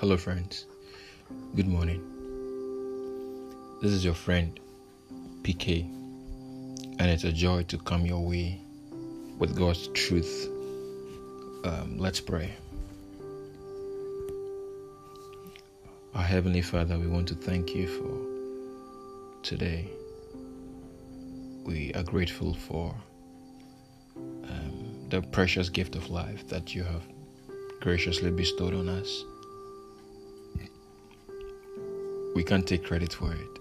Hello, friends. Good morning. This is your friend PK, and it's a joy to come your way with God's truth. Um, let's pray. Our Heavenly Father, we want to thank you for today. We are grateful for um, the precious gift of life that you have graciously bestowed on us we can't take credit for it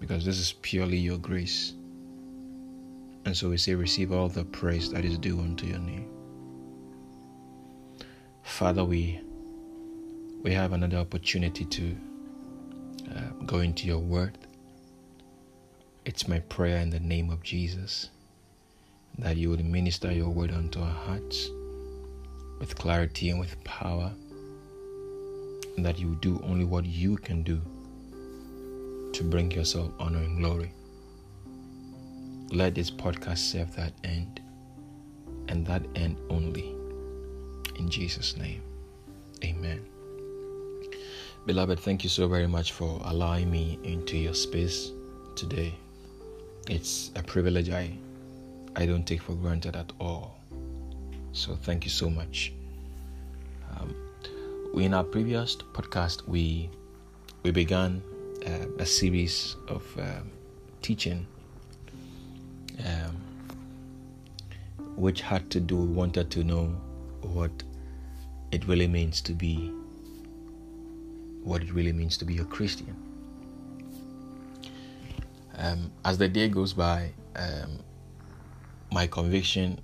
because this is purely your grace. And so we say, receive all the praise that is due unto your name. Father, we we have another opportunity to uh, go into your word. It's my prayer in the name of Jesus that you would minister your word unto our hearts with clarity and with power that you do only what you can do to bring yourself honor and glory. Let this podcast serve that end and that end only. In Jesus' name, amen. Beloved, thank you so very much for allowing me into your space today. It's a privilege I, I don't take for granted at all. So thank you so much. In our previous podcast, we we began uh, a series of um, teaching, um, which had to do wanted to know what it really means to be what it really means to be a Christian. Um, as the day goes by, um, my conviction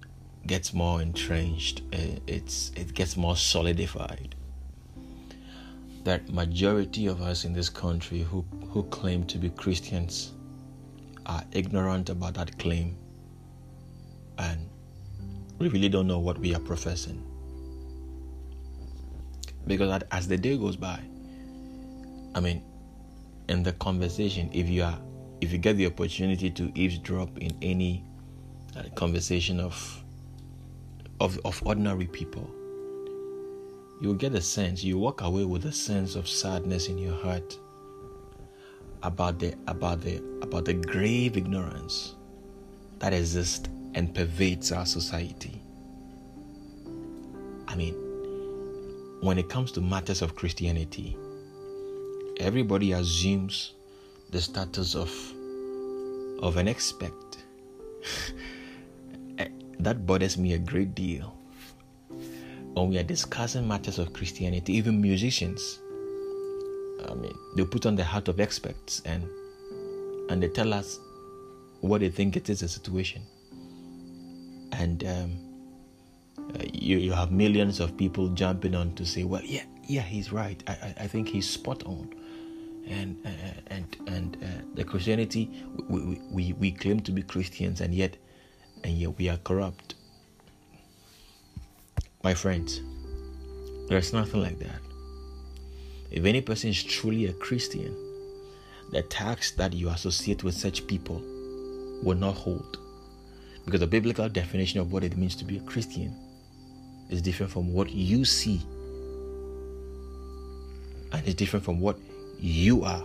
gets more entrenched. Uh, it's it gets more solidified that majority of us in this country who, who claim to be Christians are ignorant about that claim and we really don't know what we are professing. Because as the day goes by, I mean, in the conversation, if you are, if you get the opportunity to eavesdrop in any uh, conversation of, of of ordinary people, you get a sense, you walk away with a sense of sadness in your heart about the about the about the grave ignorance that exists and pervades our society. I mean, when it comes to matters of Christianity, everybody assumes the status of of an expert. that bothers me a great deal when we are discussing matters of Christianity, even musicians, I mean, they put on the hat of experts and and they tell us what they think it is a situation. And um, uh, you you have millions of people jumping on to say, well, yeah, yeah, he's right. I I, I think he's spot on. And uh, and and uh, the Christianity we, we we claim to be Christians, and yet and yet we are corrupt my friends, there's nothing like that. If any person is truly a Christian, the tax that you associate with such people will not hold. Because the biblical definition of what it means to be a Christian is different from what you see, and it's different from what you are.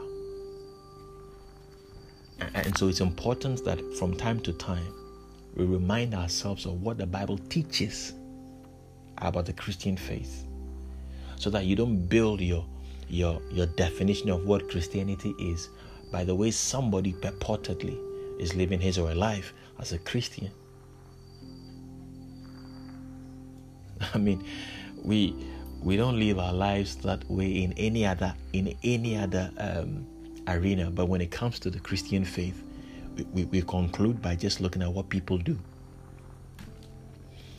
And so it's important that from time to time we remind ourselves of what the Bible teaches about the Christian faith so that you don't build your your your definition of what Christianity is by the way somebody purportedly is living his or her life as a Christian. I mean, we we don't live our lives that way in any other in any other um, arena, but when it comes to the Christian faith, we, we, we conclude by just looking at what people do.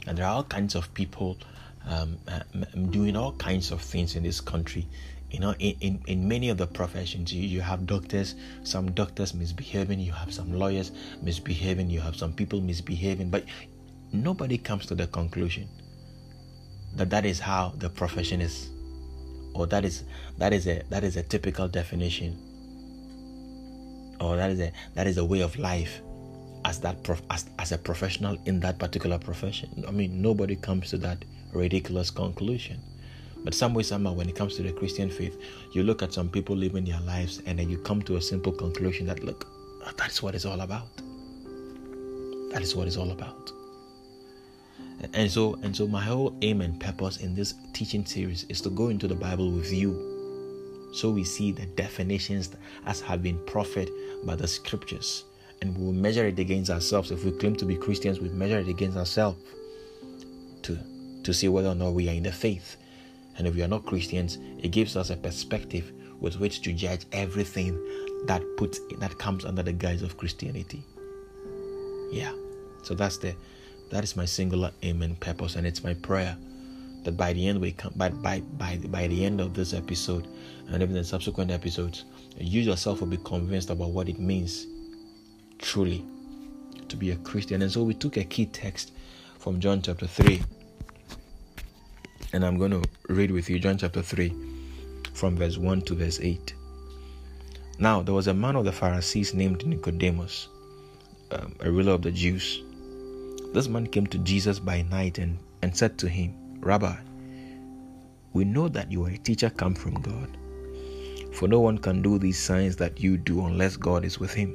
And there are all kinds of people um, uh, doing all kinds of things in this country. You know, in, in, in many of the professions, you, you have doctors, some doctors misbehaving, you have some lawyers misbehaving, you have some people misbehaving, but nobody comes to the conclusion that that is how the profession is or that is that is a that is a typical definition or that is a that is a way of life as that prof, as, as a professional in that particular profession i mean nobody comes to that ridiculous conclusion But some way, somehow, when it comes to the Christian faith, you look at some people living their lives and then you come to a simple conclusion that, look, that's what it's all about. That is what it's all about. And so, and so, my whole aim and purpose in this teaching series is to go into the Bible with you, so we see the definitions as have been proffered by the Scriptures, and we will measure it against ourselves. If we claim to be Christians, we measure it against ourselves to to see whether or not we are in the faith. And if we are not Christians, it gives us a perspective with which to judge everything that puts that comes under the guise of Christianity. Yeah. So that's the that is my singular aim and purpose, and it's my prayer that by the end we come by by by by the end of this episode and even the subsequent episodes, you yourself will be convinced about what it means truly to be a Christian. And so we took a key text from John chapter 3. And I'm going to read with you John chapter 3 from verse 1 to verse 8. Now, there was a man of the Pharisees named Nicodemus, um, a ruler of the Jews. This man came to Jesus by night and, and said to him, Rabbi, we know that you are a teacher come from God. For no one can do these signs that you do unless God is with him.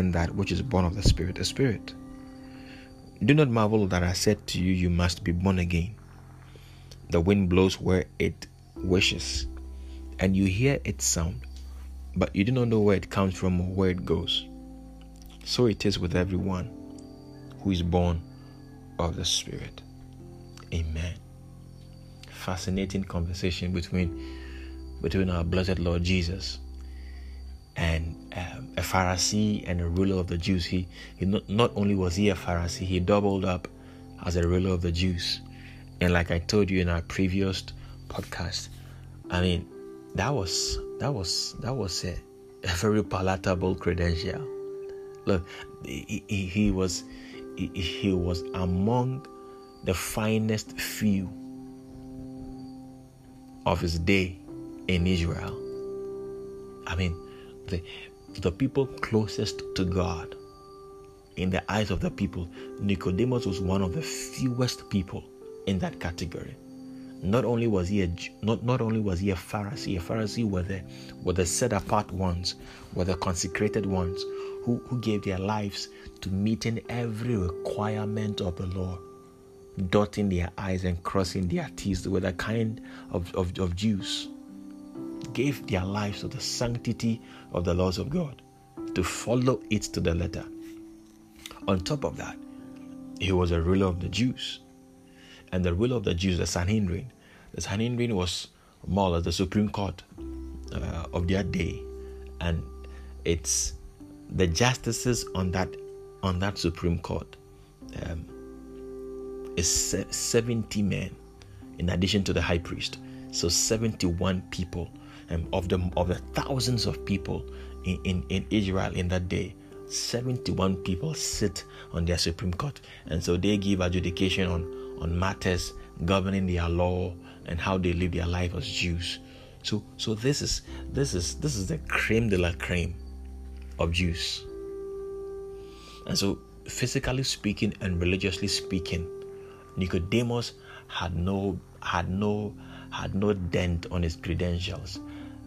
and that which is born of the Spirit is spirit. Do not marvel that I said to you, You must be born again. The wind blows where it wishes, and you hear its sound, but you do not know where it comes from or where it goes. So it is with everyone who is born of the Spirit. Amen. Fascinating conversation between between our blessed Lord Jesus and um, a Pharisee and a ruler of the Jews. He, he not, not only was he a Pharisee, he doubled up as a ruler of the Jews. And like I told you in our previous podcast, I mean, that was that was that was a, a very palatable credential. Look, he, he, was he was among the finest few of his day in Israel. I mean, the, the people closest to God in the eyes of the people, Nicodemus was one of the fewest people in that category. Not only was he a not, not only was he a Pharisee, a Pharisee were the were the set apart ones, were the consecrated ones who, who gave their lives to meeting every requirement of the law, dotting their I's and crossing their T's with a kind of, of, of Jews gave their lives to the sanctity of the laws of God, to follow it to the letter. On top of that, he was a ruler of the Jews. And the ruler of the Jews, the Sanhedrin, the Sanhedrin was more or less the Supreme Court uh, of their day. And it's the justices on that on that Supreme Court um, is 70 men in addition to the high priest. So 71 people um, of the of the thousands of people in, in, in Israel in that day, 71 people sit on their Supreme Court. And so they give adjudication on, on matters governing their law and how they live their life as Jews. So so this is this is this is the creme de la creme of Jews. And so physically speaking and religiously speaking, Nicodemus had no had no had no dent on his credentials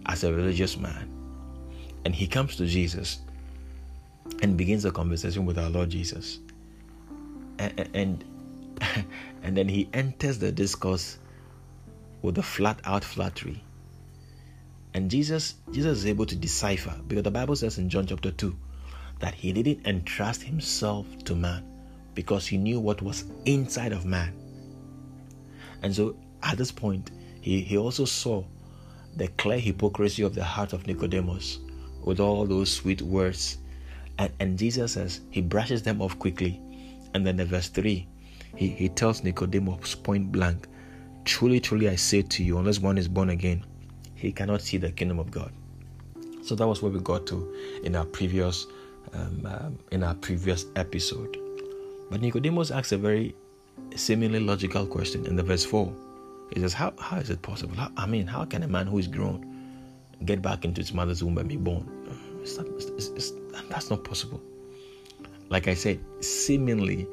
as a religious man. And he comes to Jesus and begins a conversation with our Lord Jesus. And, and, and then he enters the discourse with a flat out flattery. And Jesus, Jesus is able to decipher because the Bible says in John chapter 2 that he didn't entrust himself to man because he knew what was inside of man. And so at this point, he, he also saw the clear hypocrisy of the heart of Nicodemus with all those sweet words. And, and Jesus says, he brushes them off quickly. And then the verse 3, he, he tells Nicodemus point blank Truly, truly, I say to you, unless one is born again, he cannot see the kingdom of God. So that was where we got to in our previous um, um, in our previous episode. But Nicodemus asks a very seemingly logical question in the verse four. He says, "How how is it possible? How, I mean, how can a man who is grown get back into his mother's womb and be born? It's not, it's, it's, that's not possible." Like I said, seemingly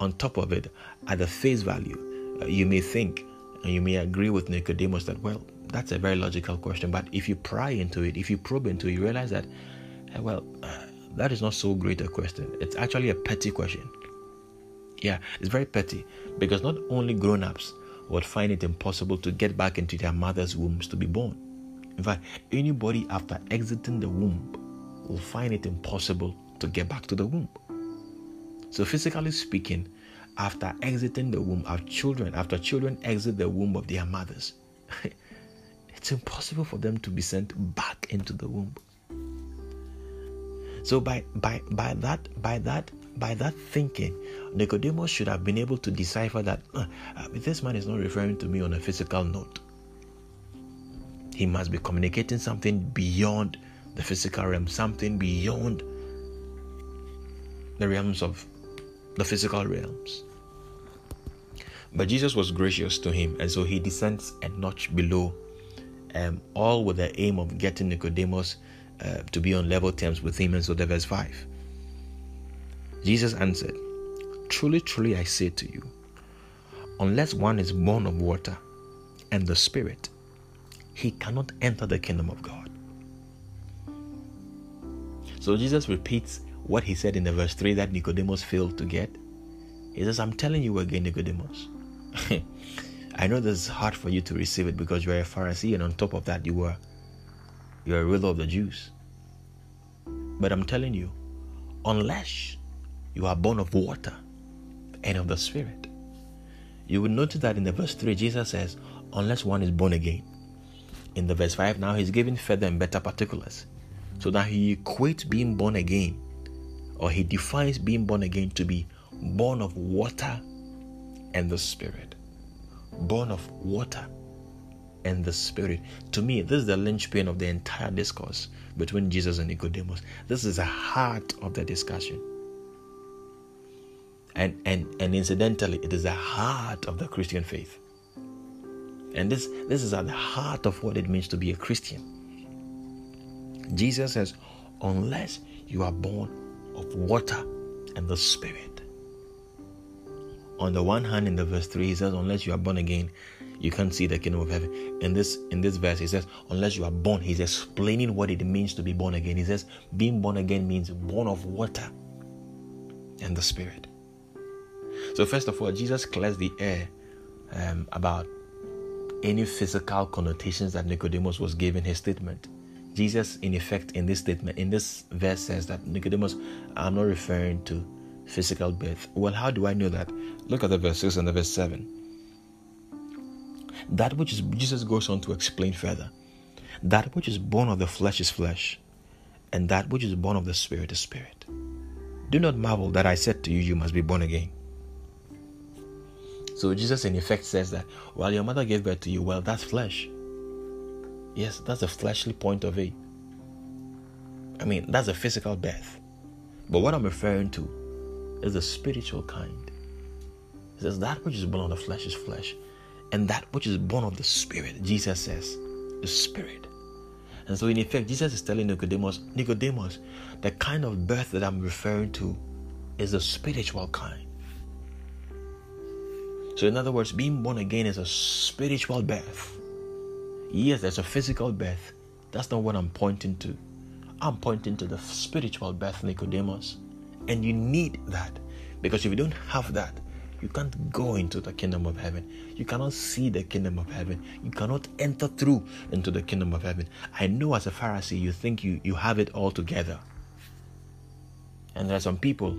on top of it, at the face value, uh, you may think and you may agree with Nicodemus that, well, that's a very logical question. But if you pry into it, if you probe into it, you realize that, uh, well, uh, that is not so great a question. It's actually a petty question. Yeah, it's very petty because not only grown ups would find it impossible to get back into their mother's wombs to be born. In fact, anybody after exiting the womb will find it impossible to get back to the womb. So, physically speaking, after exiting the womb, our children, after children exit the womb of their mothers, it's impossible for them to be sent back into the womb. So by by by that by that by that thinking, Nicodemus should have been able to decipher that uh, this man is not referring to me on a physical note. He must be communicating something beyond the physical realm, something beyond the realms of the physical realms. But Jesus was gracious to him, and so he descends a notch below, um, all with the aim of getting Nicodemus uh, to be on level terms with him. And so, the verse 5 Jesus answered, Truly, truly, I say to you, unless one is born of water and the Spirit, he cannot enter the kingdom of God. So, Jesus repeats what he said in the verse 3 that Nicodemus failed to get. He says, I'm telling you again, Nicodemus. I know this is hard for you to receive it because you're a Pharisee, and on top of that, you were you're a ruler of the Jews. But I'm telling you, unless you are born of water and of the Spirit, you will notice that in the verse 3, Jesus says, unless one is born again. In the verse 5, now he's giving further and better particulars. So that he equates being born again or he defines being born again to be born of water and the Spirit. Born of water and the Spirit. To me, this is the linchpin of the entire discourse between Jesus and Nicodemus. This is the heart of the discussion. And, and, and incidentally, it is the heart of the Christian faith. And this, this is at the heart of what it means to be a Christian. Jesus says, unless you are born of water and the Spirit. On the one hand, in the verse 3, he says, Unless you are born again, you can't see the kingdom of heaven. In this in this verse, he says, Unless you are born, he's explaining what it means to be born again. He says, being born again means born of water and the Spirit. So, first of all, Jesus clears the air um, about any physical connotations that Nicodemus was giving his statement. Jesus, in effect, in this statement, in this verse, says that Nicodemus, I'm not referring to physical birth. Well, how do I know that? Look at the verse 6 and the verse 7. That which is, Jesus goes on to explain further. That which is born of the flesh is flesh, and that which is born of the spirit is spirit. Do not marvel that I said to you, You must be born again. So Jesus, in effect, says that while your mother gave birth to you, well, that's flesh. Yes, that's a fleshly point of it. I mean, that's a physical birth. But what I'm referring to is the spiritual kind. It says, That which is born of the flesh is flesh, and that which is born of the spirit, Jesus says, is spirit. And so, in effect, Jesus is telling Nicodemus, Nicodemus, the kind of birth that I'm referring to is the spiritual kind. So, in other words, being born again is a spiritual birth. Yes, there's a physical birth. That's not what I'm pointing to. I'm pointing to the spiritual birth, Nicodemus. And you need that. Because if you don't have that, you can't go into the kingdom of heaven. You cannot see the kingdom of heaven. You cannot enter through into the kingdom of heaven. I know as a Pharisee, you think you, you have it all together. And there are some people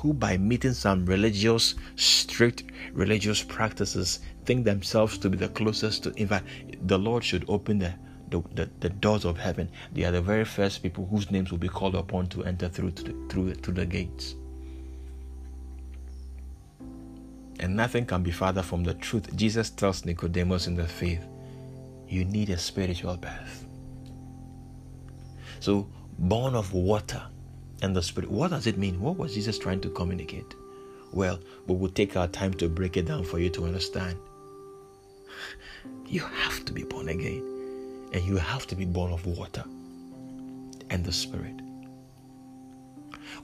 who, by meeting some religious, strict religious practices, think themselves to be the closest to. In fact, the Lord should open the, the, the, the doors of heaven. They are the very first people whose names will be called upon to enter through to the, through, through the gates. And nothing can be farther from the truth. Jesus tells Nicodemus in the faith, you need a spiritual birth. So, born of water and the spirit. What does it mean? What was Jesus trying to communicate? Well, we will take our time to break it down for you to understand. You have to be born again, and you have to be born of water and the spirit.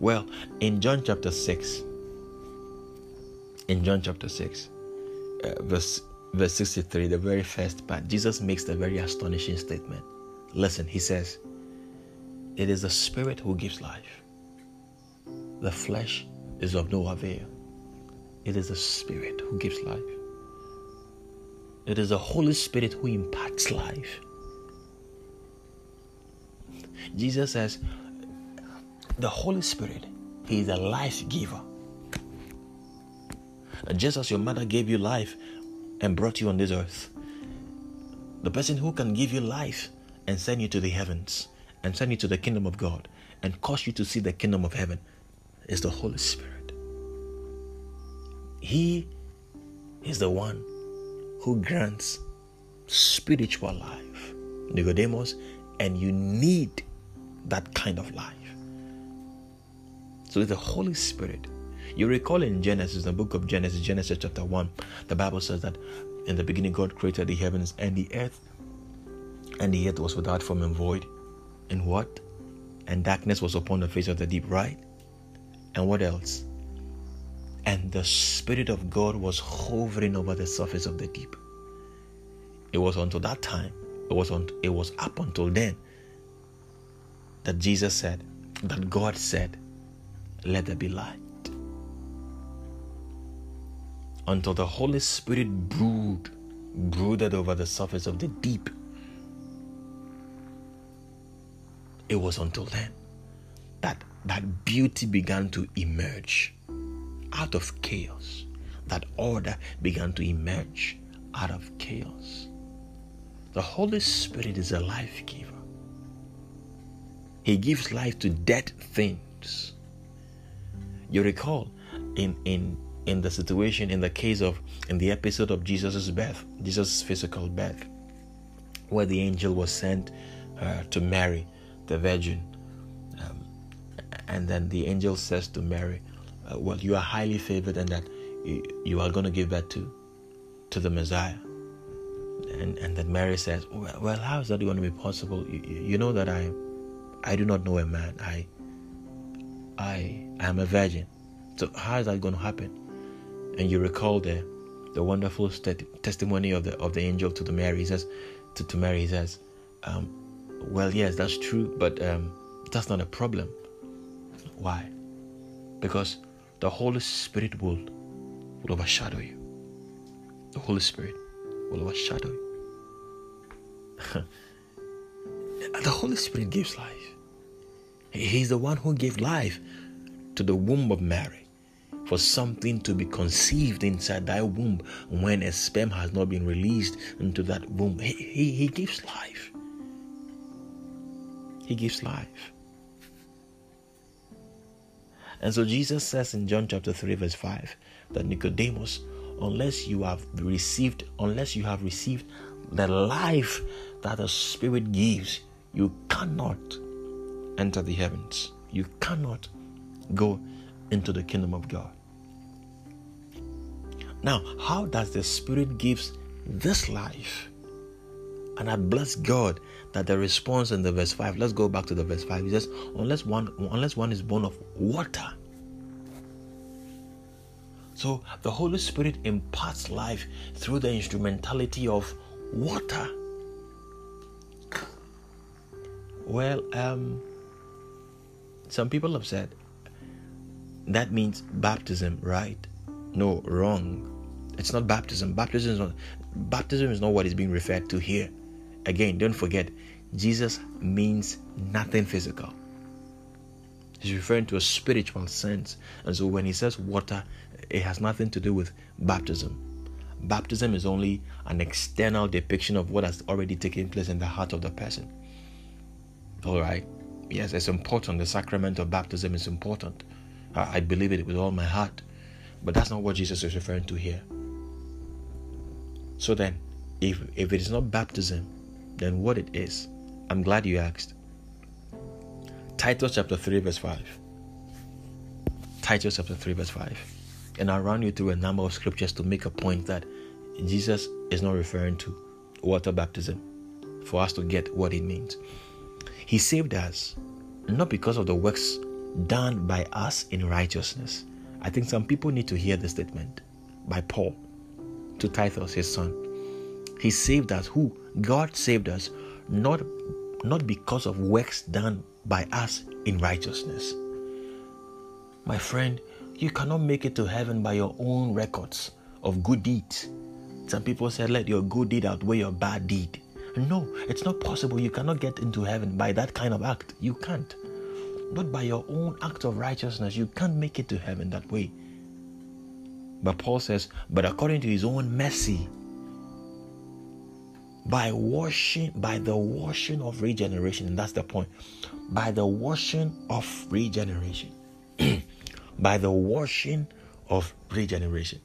Well, in John chapter 6, in John chapter 6, uh, verse, verse 63, the very first part, Jesus makes the very astonishing statement. Listen, he says, It is the Spirit who gives life, the flesh is of no avail. It is the Spirit who gives life. It is the Holy Spirit who imparts life. Jesus says, the Holy Spirit, He is a life giver. And just as your mother gave you life and brought you on this earth, the person who can give you life and send you to the heavens and send you to the kingdom of God and cause you to see the kingdom of heaven is the Holy Spirit. He is the one who grants spiritual life, Nicodemus, and you need that kind of life. So the Holy Spirit. You recall in Genesis, the book of Genesis, Genesis chapter 1, the Bible says that in the beginning God created the heavens and the earth, and the earth was without form and void. And what? And darkness was upon the face of the deep, right? And what else? And the Spirit of God was hovering over the surface of the deep. It was until that time, it was, on, it was up until then that Jesus said, that God said, let there be light. Until the Holy Spirit brooded, brooded over the surface of the deep. It was until then that that beauty began to emerge out of chaos. That order began to emerge out of chaos. The Holy Spirit is a life giver. He gives life to dead things. You recall in in in the situation in the case of in the episode of Jesus' birth, Jesus' physical birth, where the angel was sent uh, to Mary, the virgin, and then the angel says to Mary, uh, "Well, you are highly favored, and that you, you are going to give birth to to the Messiah." And and then Mary says, "Well, well how is that going to be possible? You, you know that I I do not know a man. I I am a virgin. So how is that going to happen? And you recall the the wonderful st- testimony of the of the angel to the Mary. He says to, to Mary, he says, um, "Well, yes, that's true, but um, that's not a problem. Why? Because the Holy Spirit will will overshadow you. The Holy Spirit will overshadow you. the Holy Spirit gives life. He's the one who gave life to the womb of Mary for something to be conceived inside that womb when a sperm has not been released into that womb. He, he, he gives life. He gives life. And so Jesus says in John chapter 3, verse 5, that Nicodemus, unless you have received, unless you have received the life that the Spirit gives, you cannot enter the heavens. You cannot go into the kingdom of God. Now, how does the Spirit gives this life? And I bless God that the response in the verse 5, let's go back to the verse 5. He says, unless one unless one is born of water. So the Holy Spirit imparts life through the instrumentality of water. Well, um, some people have said that means baptism, right? No, wrong. It's not baptism. Baptism is not baptism is not what is being referred to here. Again, don't forget, Jesus means nothing physical. He's referring to a spiritual sense. And so when he says water, it has nothing to do with baptism. Baptism is only an external depiction of what has already taken place in the heart of the person. All right. Yes, it's important. The sacrament of baptism is important. I believe it with all my heart. But that's not what Jesus is referring to here. So then, if if it is not baptism, then what it is? I'm glad you asked. Titus chapter 3, verse 5. Titus chapter 3, verse 5. And I'll run you through a number of scriptures to make a point that Jesus is not referring to water baptism for us to get what it means. He saved us not because of the works done by us in righteousness. I think some people need to hear the statement by Paul to Titus, his son. He saved us. Who? God saved us not, not because of works done by us in righteousness. My friend, you cannot make it to heaven by your own records of good deeds. Some people said, let your good deed outweigh your bad deed. No, it's not possible. You cannot get into heaven by that kind of act. You can't. Not by your own act of righteousness. You can't make it to heaven that way. But Paul says, but according to his own mercy, by washing, by the washing of regeneration, and that's the point, by the washing of regeneration, by the washing of regeneration.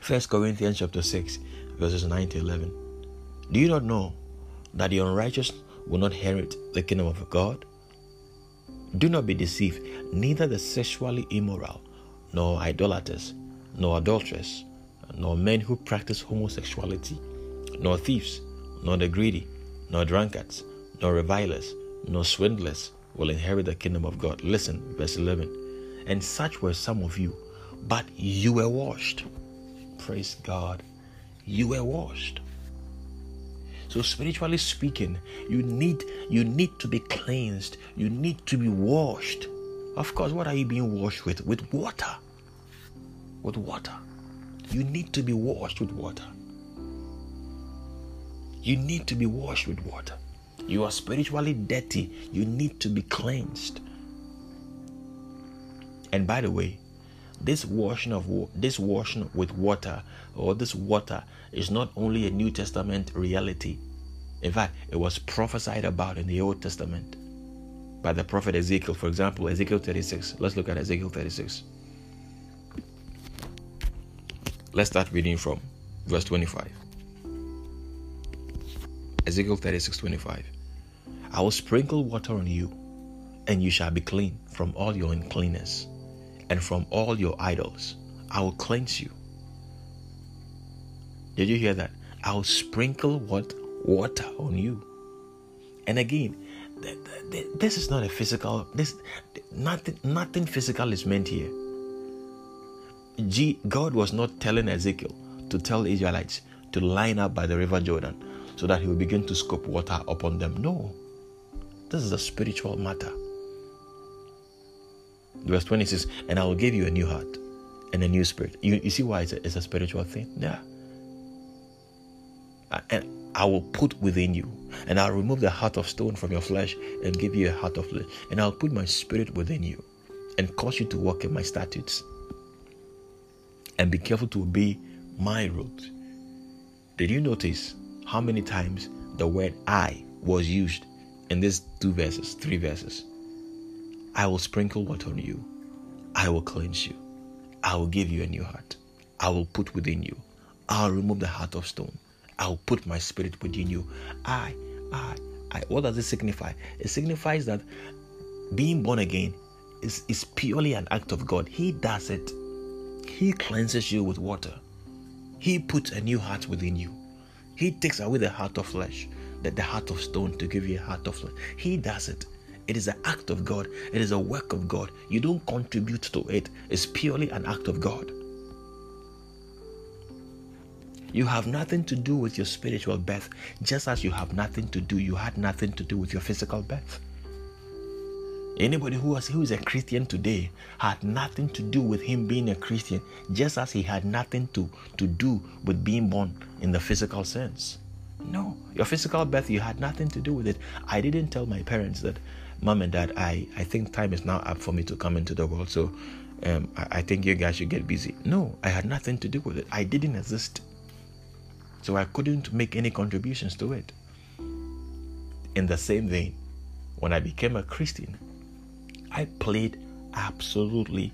First Corinthians chapter 6, verses 9 to 11. Do you not know that the unrighteous will not inherit the kingdom of God? Do not be deceived, neither the sexually immoral, nor idolaters, nor adulterers, nor men who practice homosexuality, nor thieves, nor the greedy, nor drunkards, nor revilers, nor swindlers will inherit the kingdom of God. Listen, verse 11. And such were some of you, but you were washed. Praise God. You were washed. So spiritually speaking, you need you need to be cleansed. You need to be washed. Of course, what are you being washed with? With water. With water. You need to be washed with water. You need to be washed with water. You are spiritually dirty. You need to be cleansed. And by the way, this washing of this washing with water or this water is not only a New Testament reality. In fact, it was prophesied about in the Old Testament by the prophet Ezekiel. For example, Ezekiel 36. Let's look at Ezekiel 36. Let's start reading from verse 25. Ezekiel 36 25. I will sprinkle water on you, and you shall be clean from all your uncleanness and from all your idols. I will cleanse you. Did you hear that? I will sprinkle what water on you. And again, this is not a physical. This nothing. Nothing physical is meant here. God was not telling Ezekiel to tell Israelites to line up by the river Jordan so that he will begin to scoop water upon them. No, this is a spiritual matter. Verse 26 And I will give you a new heart and a new spirit. You, you see why it's a, it's a spiritual thing? Yeah. Uh, and I will put within you, and I'll remove the heart of stone from your flesh and give you a heart of flesh. And I'll put my spirit within you and cause you to walk in my statutes. And be careful to obey my rules. Did you notice how many times the word I was used in these two verses, three verses? I will sprinkle water on you. I will cleanse you. I will give you a new heart. I will put within you. I'll remove the heart of stone. I'll put my spirit within you. I, I, I. What does it signify? It signifies that being born again is, is purely an act of God. He does it. He cleanses you with water. He puts a new heart within you. He takes away the heart of flesh, the, the heart of stone to give you a heart of flesh. He does it. It is an act of God. It is a work of God. You don't contribute to it. It's purely an act of God. You have nothing to do with your spiritual birth, just as you have nothing to do, you had nothing to do with your physical birth. Anybody who, was, who is a Christian today had nothing to do with him being a Christian, just as he had nothing to, to do with being born in the physical sense. No, your physical birth, you had nothing to do with it. I didn't tell my parents that, mom and dad, I, I think time is now up for me to come into the world, so um, I, I think you guys should get busy. No, I had nothing to do with it. I didn't exist. So I couldn't make any contributions to it. In the same vein, when I became a Christian, I played absolutely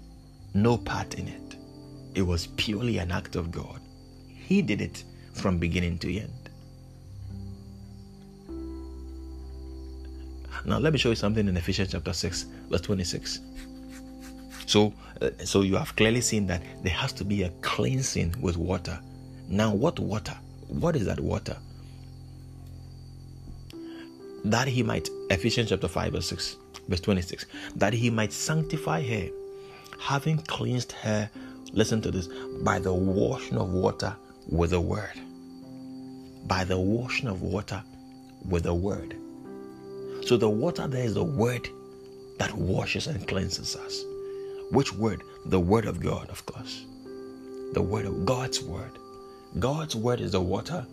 no part in it. It was purely an act of God. He did it from beginning to end. Now let me show you something in Ephesians chapter 6, verse 26. So, uh, so you have clearly seen that there has to be a cleansing with water. Now, what water? What is that water? That he might, Ephesians chapter 5, verse 6, verse 26, that he might sanctify her, having cleansed her, listen to this, by the washing of water with the word. By the washing of water with the word. So the water there is the word that washes and cleanses us. Which word? The word of God, of course. The word of God's word. God's word is the water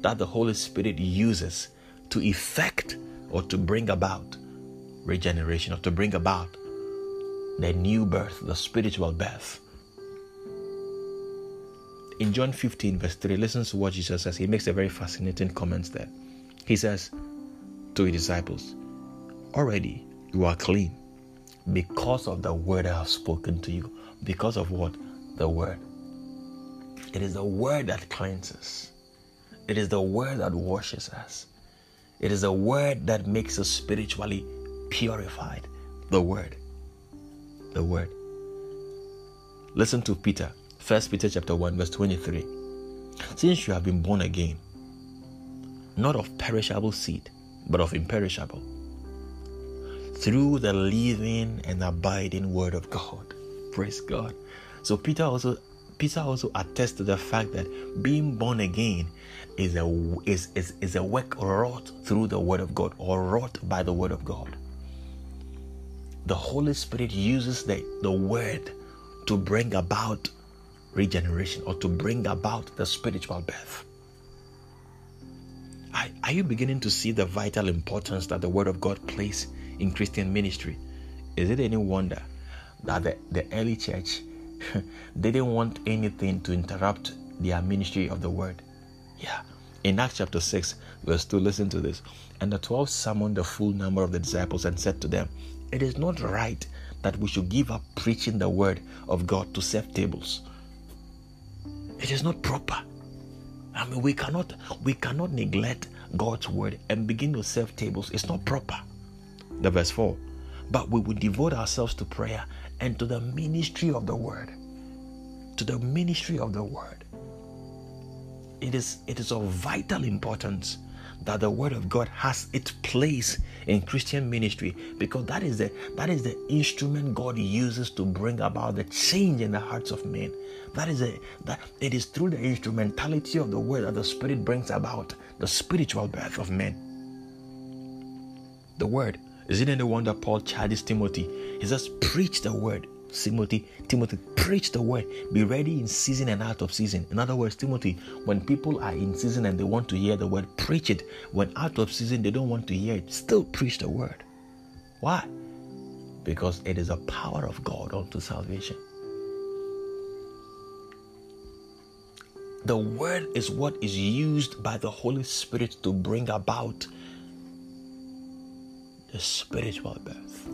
that the Holy Spirit uses to effect or to bring about regeneration or to bring about the new birth, the spiritual birth. In John 15, verse 3, listen to what Jesus says. He makes a very fascinating comment there. He says, to his disciples, Already you are clean because of the word I have spoken to you. Because of what? The word. It is the word that cleanses, it is the word that washes us, it is the word that makes us spiritually purified. The word. The word. Listen to Peter, 1 Peter chapter 1, verse 23. Since you have been born again, not of perishable seed, but of imperishable, through the living and abiding word of God. Praise God. So Peter also Peter also attests to the fact that being born again is a is, is, is a work wrought through the word of God or wrought by the word of God. The Holy Spirit uses the, the word to bring about regeneration or to bring about the spiritual birth. Are, are you beginning to see the vital importance that the Word of God plays in Christian ministry? Is it any wonder that the, the early church didn't want anything to interrupt their ministry of the Word? Yeah. In Acts chapter 6, verse 2, listen to this. And the twelve summoned the full number of the disciples and said to them, It is not right that we should give up preaching the word of God to serve tables. It is not proper. I mean, we cannot we cannot neglect God's word and begin to serve tables. It's not proper. The verse 4. But we will devote ourselves to prayer and to the ministry of the word. To the ministry of the word. It is it is of vital importance that the word of God has its place in Christian ministry because that is the that is the instrument God uses to bring about the change in the hearts of men. That is a that it is through the instrumentality of the word that the Spirit brings about the spiritual birth of men. The word. Is it any wonder Paul charges Timothy? He says, preach the word. Timothy, Timothy, preach the word. Be ready in season and out of season. In other words, Timothy, when people are in season and they want to hear the word, preach it. When out of season they don't want to hear it, still preach the word. Why? Because it is a power of God unto salvation. The word is what is used by the Holy Spirit to bring about the spiritual birth.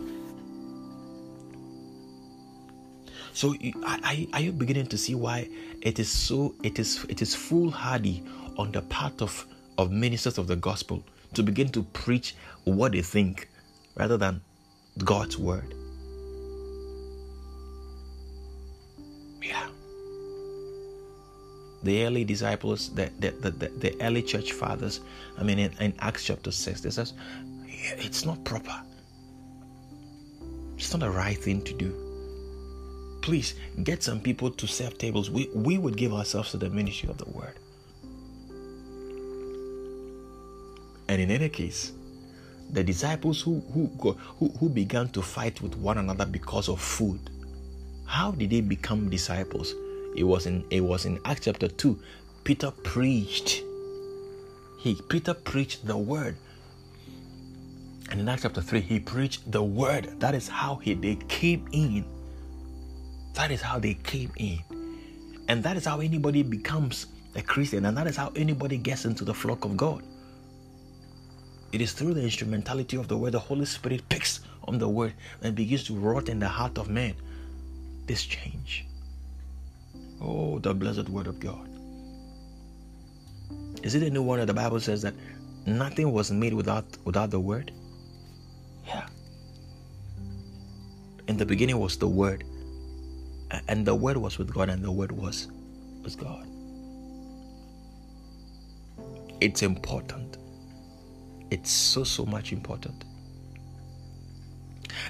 So are, you beginning to see why it is so it is it is foolhardy on the part of of ministers of the gospel to begin to preach what they think rather than God's word. Yeah. The early disciples, the, the, the, the, early church fathers, I mean, in, in Acts chapter 6, they says, it's not proper. It's not the right thing to do please get some people to serve tables. We, we would give ourselves to the ministry of the word. And in any case, the disciples who, who, who, who began to fight with one another because of food, how did they become disciples? It was in it was in Acts chapter 2. Peter preached. He Peter preached the word. And in Acts chapter 3, he preached the word. That is how he they came in that is how they came in. And that is how anybody becomes a Christian. And that is how anybody gets into the flock of God. It is through the instrumentality of the word the Holy Spirit picks on the word and begins to rot in the heart of man this change. Oh, the blessed word of God. Is it any wonder the Bible says that nothing was made without without the word? Yeah. In the beginning was the word. And the word was with God and the word was was God. It's important. It's so so much important.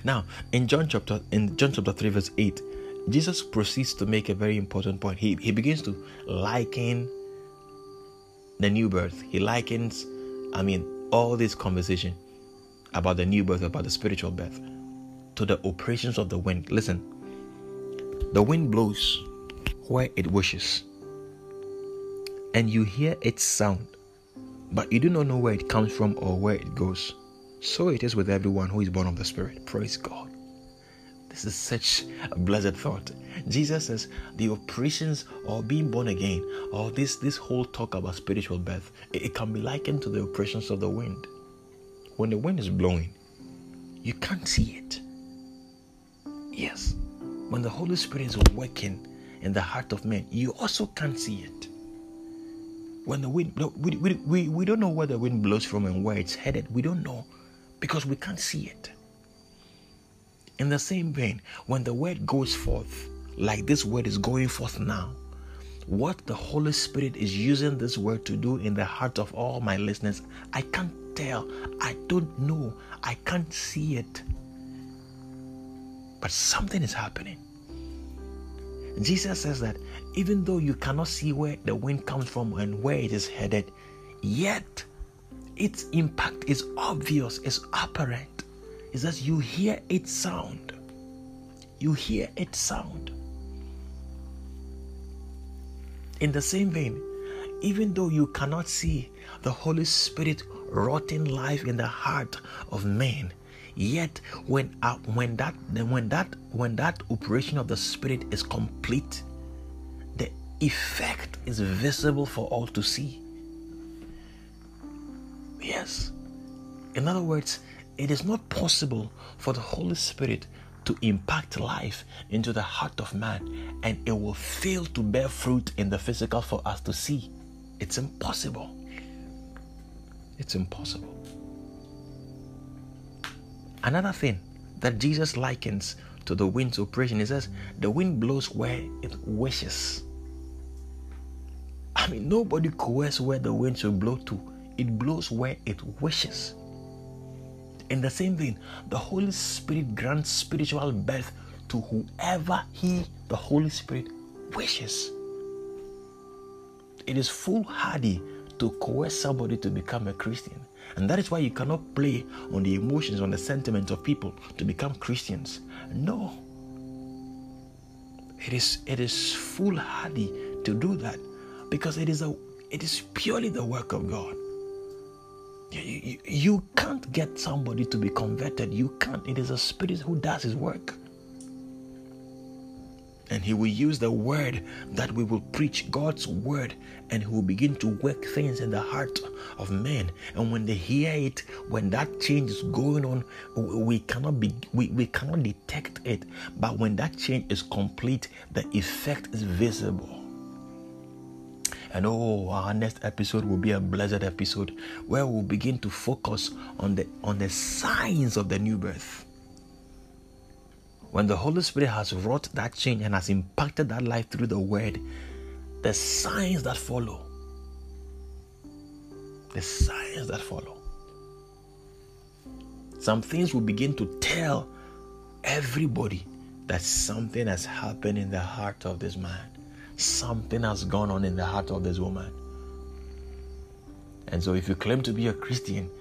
Now, in John chapter in John chapter 3 verse 8, Jesus proceeds to make a very important point. He he begins to liken the new birth. He likens, I mean, all this conversation about the new birth, about the spiritual birth, to the operations of the wind. Listen, the wind blows where it wishes, and you hear its sound, but you do not know where it comes from or where it goes. So it is with everyone who is born of the Spirit. Praise God. This is such a blessed thought. Jesus says the operations of being born again, or this this whole talk about spiritual birth, it, it can be likened to the operations of the wind. When the wind is blowing, you can't see it. Yes, when the Holy Spirit is working in the heart of men, you also can't see it. When the wind, we, we, we, we don't know where the wind blows from and where it's headed. We don't know because we can't see it. In the same vein, when the word goes forth, like this word is going forth now, what the Holy Spirit is using this word to do in the heart of all my listeners, I can't tell. I don't know. I can't see it. But something is happening. Jesus says that even though you cannot see where the wind comes from and where it is headed, yet its impact is obvious, is apparent is that you hear its sound. You hear its sound. In the same vein, even though you cannot see the Holy Spirit rotting life in the heart of man, yet when uh, when that when that when that operation of the Spirit is complete, the effect is visible for all to see. Yes. In other words, it is not possible for the Holy Spirit to impact life into the heart of man and it will fail to bear fruit in the physical for us to see. It's impossible. It's impossible. Another thing that Jesus likens to the wind's operation, he says, the wind blows where it wishes. I mean, nobody coerces where the wind should blow to, it blows where it wishes. In the same vein, the Holy Spirit grants spiritual birth to whoever He, the Holy Spirit, wishes. It is foolhardy to coerce somebody to become a Christian. And that is why you cannot play on the emotions, on the sentiments of people to become Christians. No. It is it is foolhardy to do that because it is a it is purely the work of God. You, you, can't get somebody to be converted. You can't. It is a spirit who does his work. And he will use the word that we will preach, God's word, and he will begin to work things in the heart of men. And when they hear it, when that change is going on, we cannot be we, we cannot detect it. But when that change is complete, the effect is visible. And oh, our next episode will be a blessed episode where we'll begin to focus on the on the signs of the new birth. When the Holy Spirit has wrought that change and has impacted that life through the word, the signs that follow. The signs that follow. Some things will begin to tell everybody that something has happened in the heart of this man something has gone on in the heart of this woman. And so, if you claim to be a Christian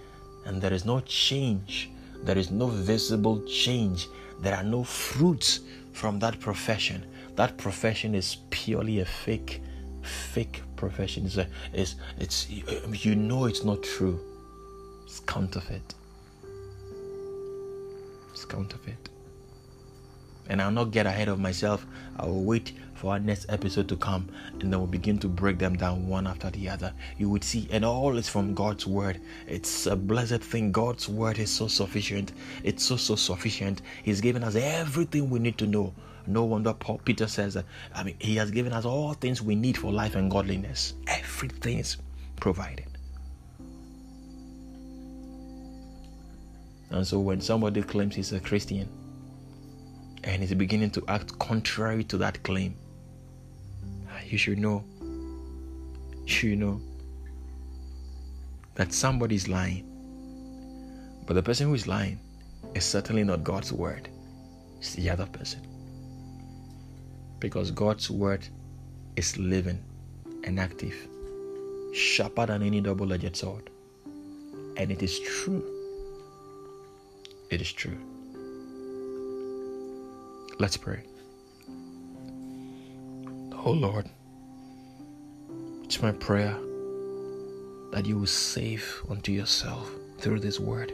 and there is no change, there is no visible change, there are no fruits from that profession, that profession is purely a fake, fake profession. It's, a, it's, it's you know it's not true. It's counterfeit. It's counterfeit. And I'll not get ahead of myself. I will wait for our next episode to come and then we'll begin to break them down one after the other. You would see, and all is from God's word. It's a blessed thing. God's word is so sufficient. It's so, so sufficient. He's given us everything we need to know No wonder Paul Peter says that I mean he has given us all things we need for life and godliness. Everything is provided. And so when somebody claims he's a Christian and is beginning to act contrary to that claim, you should know, you should know that somebody is lying. But the person who is lying is certainly not God's word, it's the other person. Because God's word is living and active, sharper than any double edged sword. And it is true. It is true. Let's pray. Oh Lord, my prayer that you will save unto yourself through this word.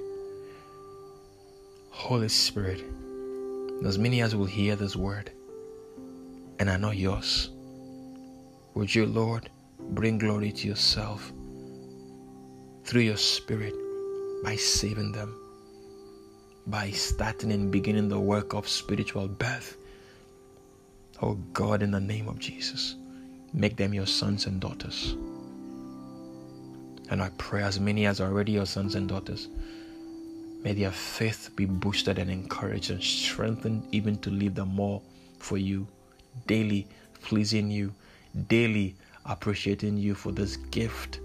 Holy Spirit, as many as will hear this word and are not yours, would you, Lord, bring glory to yourself through your Spirit by saving them, by starting and beginning the work of spiritual birth. Oh God, in the name of Jesus, make them your sons and daughters. And I pray as many as are already your sons and daughters, may their faith be boosted and encouraged and strengthened even to live the more for you, daily pleasing you, daily appreciating you for this gift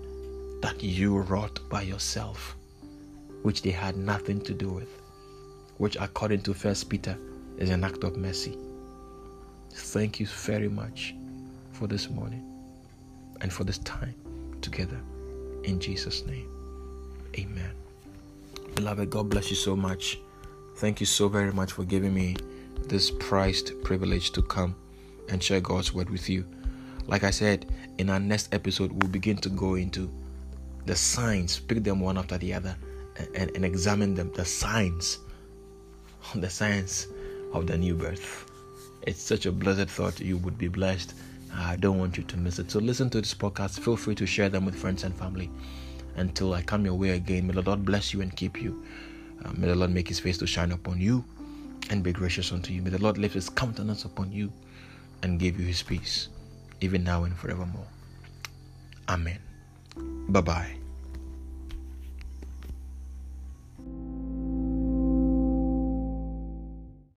that you wrought by yourself, which they had nothing to do with, which according to First Peter is an act of mercy. Thank you very much for this morning and for this time together. In Jesus' name, amen. Beloved, God bless you so much. Thank you so very much for giving me this prized privilege to come and share God's word with you. Like I said, in our next episode, we'll begin to go into the signs, pick them one after the other, and, and examine them. The signs, the signs of the new birth. It's such a blessed thought. You would be blessed I don't want you to miss it. So listen to this podcast. Feel free to share them with friends and family. Until I come your way again, may the Lord bless you and keep you. Uh, may the Lord make his face to shine upon you and be gracious unto you. May the Lord lift his countenance upon you and give you his peace, even now and forevermore. Amen. Bye bye.